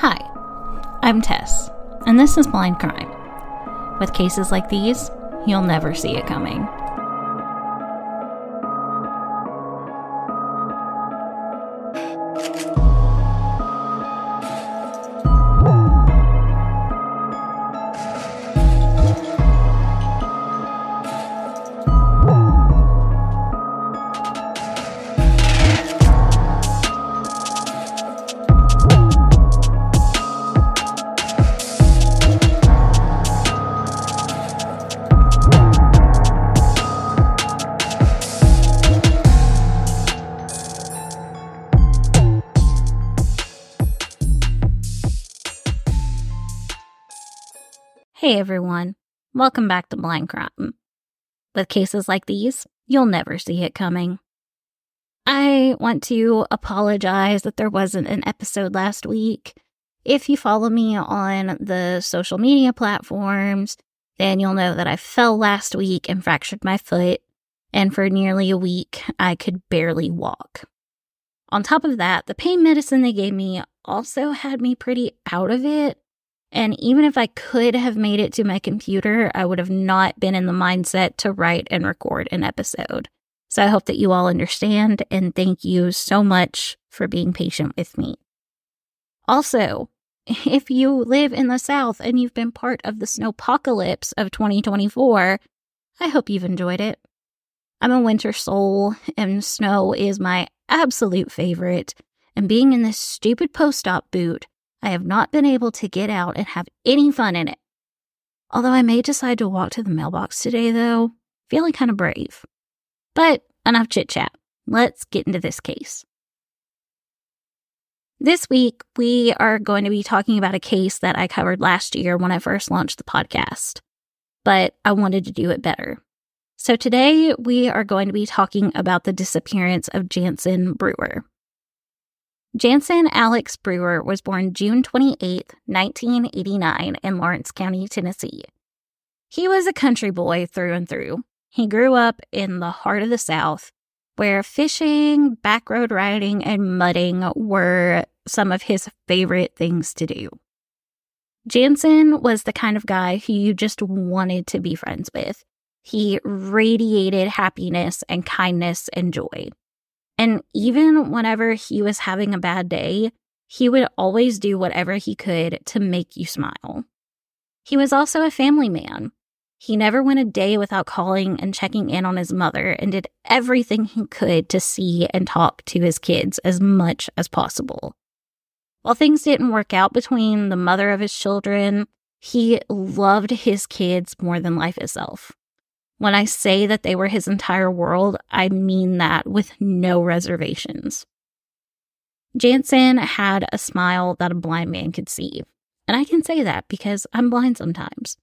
Hi, I'm Tess, and this is Blind Crime. With cases like these, you'll never see it coming. Hey everyone, welcome back to Blind Crime. With cases like these, you'll never see it coming. I want to apologize that there wasn't an episode last week. If you follow me on the social media platforms, then you'll know that I fell last week and fractured my foot, and for nearly a week, I could barely walk. On top of that, the pain medicine they gave me also had me pretty out of it and even if I could have made it to my computer, I would have not been in the mindset to write and record an episode. So I hope that you all understand and thank you so much for being patient with me. Also, if you live in the South and you've been part of the snowpocalypse of 2024, I hope you've enjoyed it. I'm a winter soul, and snow is my absolute favorite. And being in this stupid post op boot I have not been able to get out and have any fun in it. Although I may decide to walk to the mailbox today, though, feeling kind of brave. But enough chit chat. Let's get into this case. This week, we are going to be talking about a case that I covered last year when I first launched the podcast, but I wanted to do it better. So today, we are going to be talking about the disappearance of Janson Brewer. Janson Alex Brewer was born June 28, 1989, in Lawrence County, Tennessee. He was a country boy through and through. He grew up in the heart of the South, where fishing, backroad riding, and mudding were some of his favorite things to do. Janson was the kind of guy who you just wanted to be friends with. He radiated happiness and kindness and joy. And even whenever he was having a bad day, he would always do whatever he could to make you smile. He was also a family man. He never went a day without calling and checking in on his mother and did everything he could to see and talk to his kids as much as possible. While things didn't work out between the mother of his children, he loved his kids more than life itself. When I say that they were his entire world, I mean that with no reservations. Janson had a smile that a blind man could see. And I can say that because I'm blind sometimes.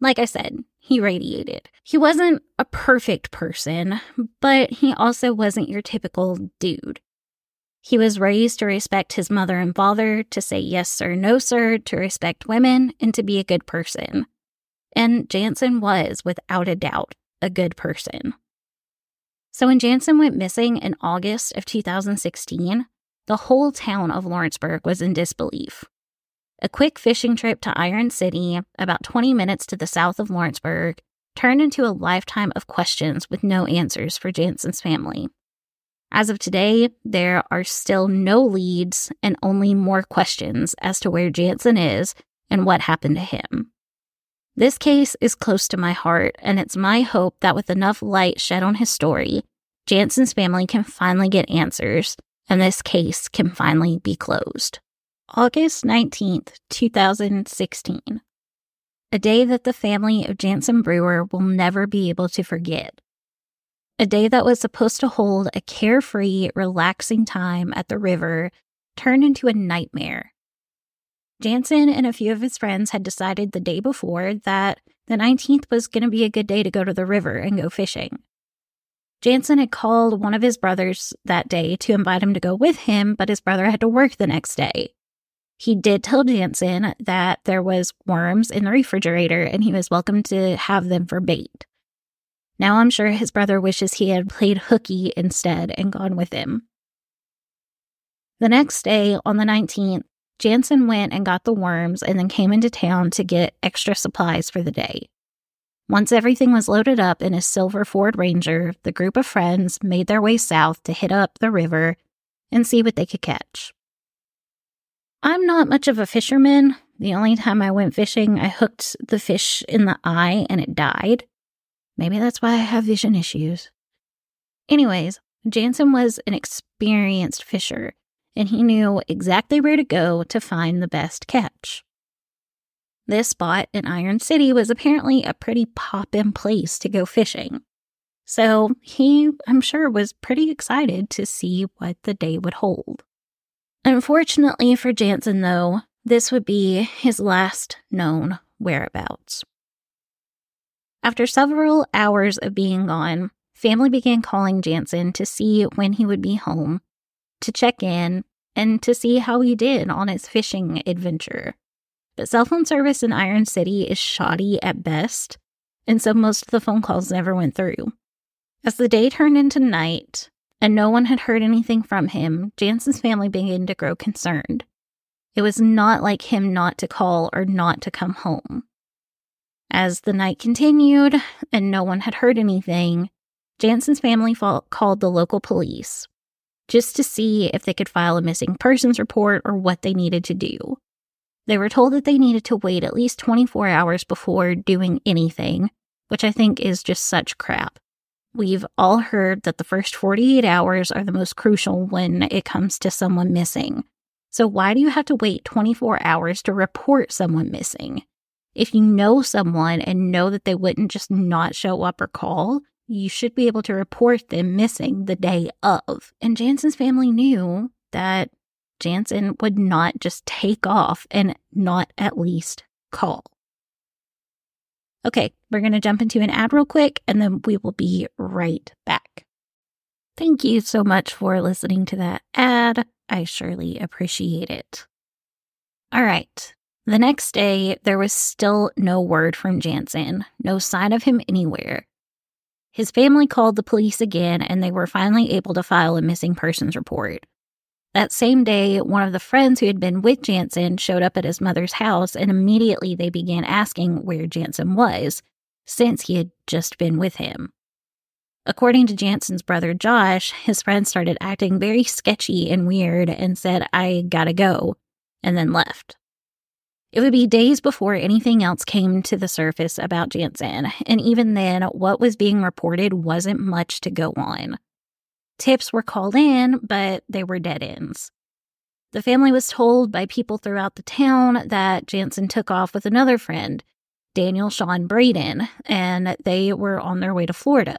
Like I said, he radiated. He wasn't a perfect person, but he also wasn't your typical dude. He was raised to respect his mother and father, to say yes sir, no sir, to respect women, and to be a good person. And Janson was, without a doubt, a good person. So when Janson went missing in August of 2016, the whole town of Lawrenceburg was in disbelief. A quick fishing trip to Iron City, about 20 minutes to the south of Lawrenceburg, turned into a lifetime of questions with no answers for Janson's family. As of today, there are still no leads and only more questions as to where Janson is and what happened to him. This case is close to my heart, and it's my hope that with enough light shed on his story, Janson's family can finally get answers and this case can finally be closed. August 19th, 2016. A day that the family of Janson Brewer will never be able to forget. A day that was supposed to hold a carefree, relaxing time at the river turned into a nightmare Janson and a few of his friends had decided the day before that the 19th was going to be a good day to go to the river and go fishing. Janson had called one of his brothers that day to invite him to go with him, but his brother had to work the next day. He did tell Janson that there was worms in the refrigerator and he was welcome to have them for bait. Now I'm sure his brother wishes he had played hooky instead and gone with him. The next day, on the 19th, Janson went and got the worms and then came into town to get extra supplies for the day. Once everything was loaded up in his silver Ford Ranger, the group of friends made their way south to hit up the river and see what they could catch. I'm not much of a fisherman. The only time I went fishing, I hooked the fish in the eye and it died. Maybe that's why I have vision issues. Anyways, Janson was an experienced fisher, and he knew exactly where to go to find the best catch. This spot in Iron City was apparently a pretty pop in place to go fishing. So he, I'm sure, was pretty excited to see what the day would hold. Unfortunately for Janson, though, this would be his last known whereabouts. After several hours of being gone, family began calling Janson to see when he would be home, to check in, and to see how he did on his fishing adventure. But cell phone service in Iron City is shoddy at best, and so most of the phone calls never went through. As the day turned into night, and no one had heard anything from him, Janson's family began to grow concerned. It was not like him not to call or not to come home. As the night continued and no one had heard anything, Janson's family called the local police just to see if they could file a missing persons report or what they needed to do. They were told that they needed to wait at least 24 hours before doing anything, which I think is just such crap. We've all heard that the first 48 hours are the most crucial when it comes to someone missing. So, why do you have to wait 24 hours to report someone missing? If you know someone and know that they wouldn't just not show up or call, you should be able to report them missing the day of. And Janson's family knew that Janson would not just take off and not at least call. Okay, we're going to jump into an ad real quick and then we will be right back. Thank you so much for listening to that ad. I surely appreciate it. All right. The next day, there was still no word from Janson, no sign of him anywhere. His family called the police again and they were finally able to file a missing persons report. That same day, one of the friends who had been with Janson showed up at his mother's house, and immediately they began asking where Janson was, since he had just been with him. According to Janson's brother Josh, his friend started acting very sketchy and weird and said, I gotta go, and then left. It would be days before anything else came to the surface about Janson, and even then, what was being reported wasn't much to go on. Tips were called in, but they were dead ends. The family was told by people throughout the town that Janson took off with another friend, Daniel Shawn Braden, and they were on their way to Florida.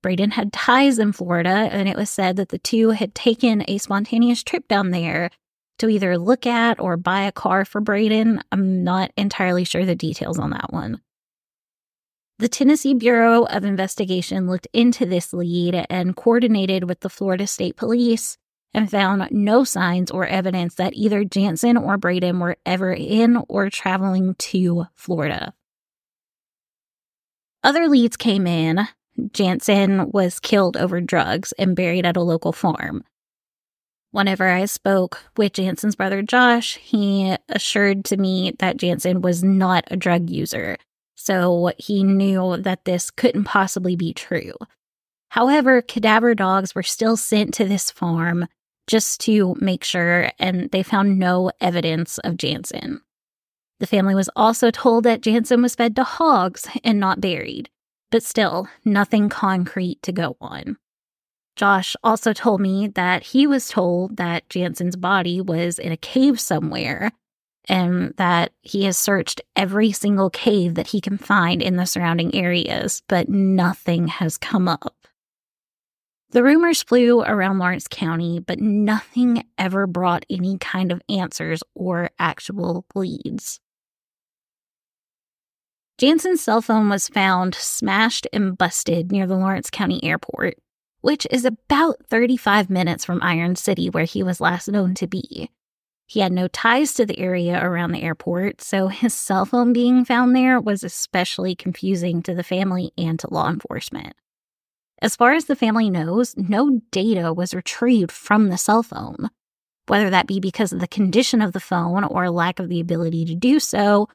Braden had ties in Florida, and it was said that the two had taken a spontaneous trip down there to either look at or buy a car for Braden. I'm not entirely sure the details on that one. The Tennessee Bureau of Investigation looked into this lead and coordinated with the Florida State Police and found no signs or evidence that either Janson or Braden were ever in or traveling to Florida. Other leads came in. Janson was killed over drugs and buried at a local farm. Whenever I spoke with Janson's brother Josh, he assured to me that Janson was not a drug user so he knew that this couldn't possibly be true. However, cadaver dogs were still sent to this farm just to make sure, and they found no evidence of Janson. The family was also told that Janson was fed to hogs and not buried, but still, nothing concrete to go on. Josh also told me that he was told that Janson's body was in a cave somewhere and that he has searched every single cave that he can find in the surrounding areas, but nothing has come up. The rumors flew around Lawrence County, but nothing ever brought any kind of answers or actual leads. Janson's cell phone was found smashed and busted near the Lawrence County Airport, which is about 35 minutes from Iron City, where he was last known to be. He had no ties to the area around the airport, so his cell phone being found there was especially confusing to the family and to law enforcement. As far as the family knows, no data was retrieved from the cell phone. whether that be because of the condition of the phone or lack of the ability to do so,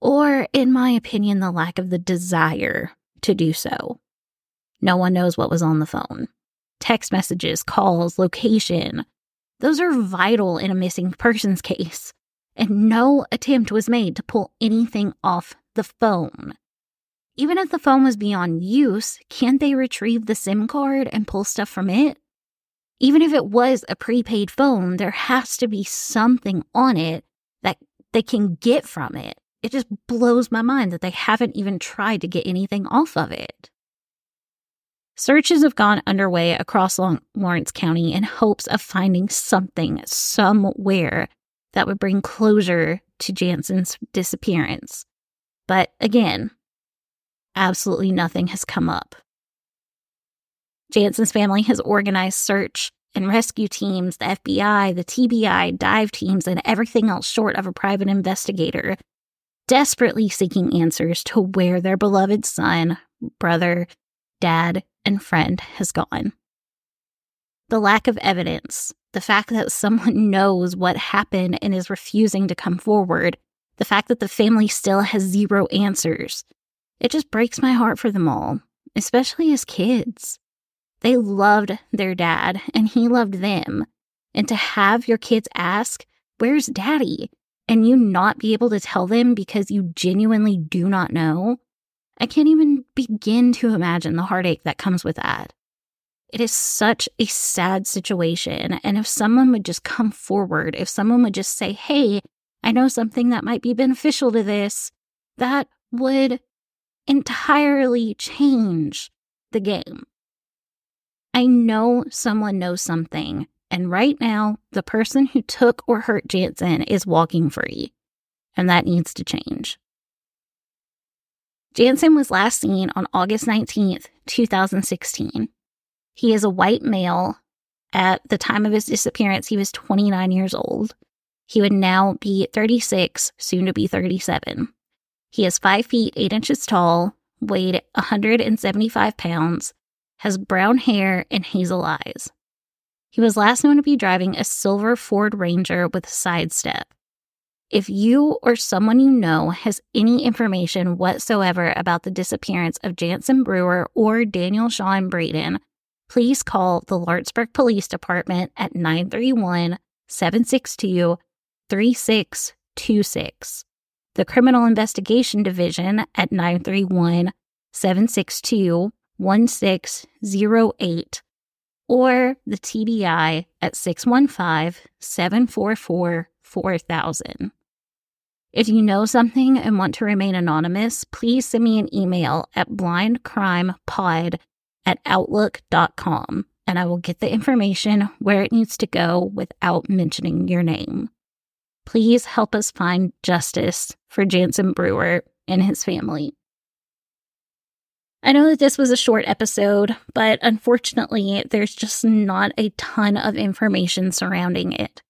or, in my opinion, the lack of the desire to do so. No one knows what was on the phone. Text messages, calls, location, those are vital in a missing persons case. And no attempt was made to pull anything off the phone. Even if the phone was beyond use, can't they retrieve the SIM card and pull stuff from it? Even if it was a prepaid phone, there has to be something on it that they can get from it. It just blows my mind that they haven't even tried to get anything off of it. Searches have gone underway across Lawrence County in hopes of finding something somewhere that would bring closure to Janson's disappearance. But again, absolutely nothing has come up. Janson's family has organized search and rescue teams, the FBI, the TBI, dive teams, and everything else short of a private investigator, desperately seeking answers to where their beloved son, brother, dad, and friend has gone. The lack of evidence, the fact that someone knows what happened and is refusing to come forward, the fact that the family still has zero answers, it just breaks my heart for them all, especially as kids. They loved their dad and he loved them. And to have your kids ask, Where's daddy? and you not be able to tell them because you genuinely do not know, I can't even begin to imagine the heartache that comes with that. It is such a sad situation. And if someone would just come forward, if someone would just say, Hey, I know something that might be beneficial to this, that would entirely change the game. I know someone knows something, and right now, the person who took or hurt Janson is walking free, and that needs to change. Janson was last seen on August 19th, 2016. He is a white male. At the time of his disappearance, he was 29 years old. He would now be 36, soon to be 37. He is 5 feet 8 inches tall, weighed 175 pounds, has brown hair and hazel eyes. He was last known to be driving a silver Ford Ranger with a side step. If you or someone you know has any information whatsoever about the disappearance of Janson Brewer or Daniel Shawn Braden, please call the Lawrenceburg Police Department at 931 762 3626, the Criminal Investigation Division at 931 762 1608, or the TBI at 615 744 4000. If you know something and want to remain anonymous, please send me an email at blindcrimepod at outlook.com and I will get the information where it needs to go without mentioning your name. Please help us find justice for Janson Brewer and his family. I know that this was a short episode, but unfortunately, there's just not a ton of information surrounding it.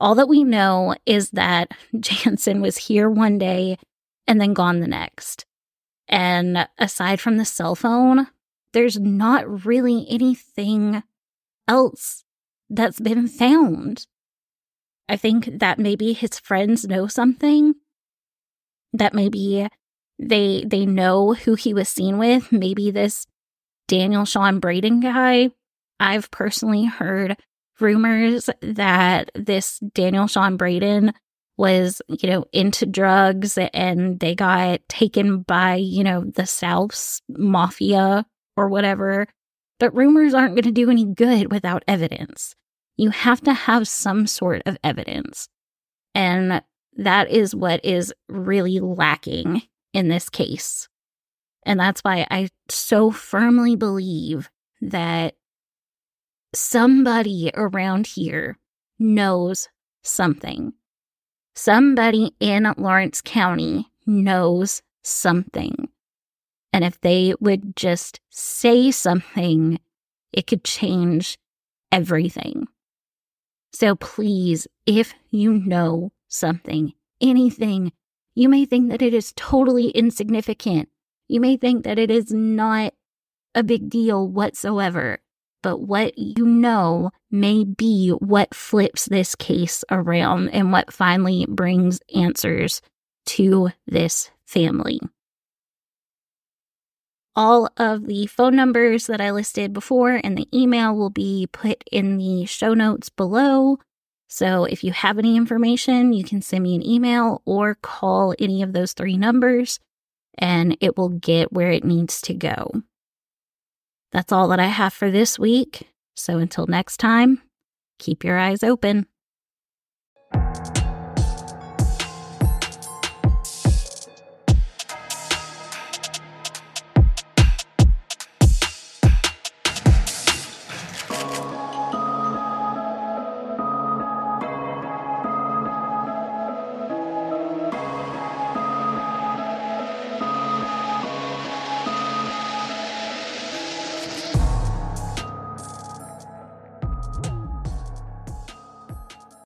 All that we know is that Janson was here one day and then gone the next. And aside from the cell phone, there's not really anything else that's been found. I think that maybe his friends know something. That maybe they they know who he was seen with. Maybe this Daniel Shawn Braden guy. I've personally heard rumors that this Daniel Shawn Braden was, you know, into drugs and they got taken by, you know, the South's mafia or whatever. But rumors aren't going to do any good without evidence. You have to have some sort of evidence. And that is what is really lacking in this case. And that's why I so firmly believe that somebody around here knows something. Somebody in Lawrence County knows something. And if they would just say something, it could change everything. So please, if you know something, anything, you may think that it is totally insignificant. You may think that it is not a big deal whatsoever. But what you know may be what flips this case around and what finally brings answers to this family. All of the phone numbers that I listed before and the email will be put in the show notes below. So if you have any information, you can send me an email or call any of those three numbers and it will get where it needs to go. That's all that I have for this week. So until next time, keep your eyes open.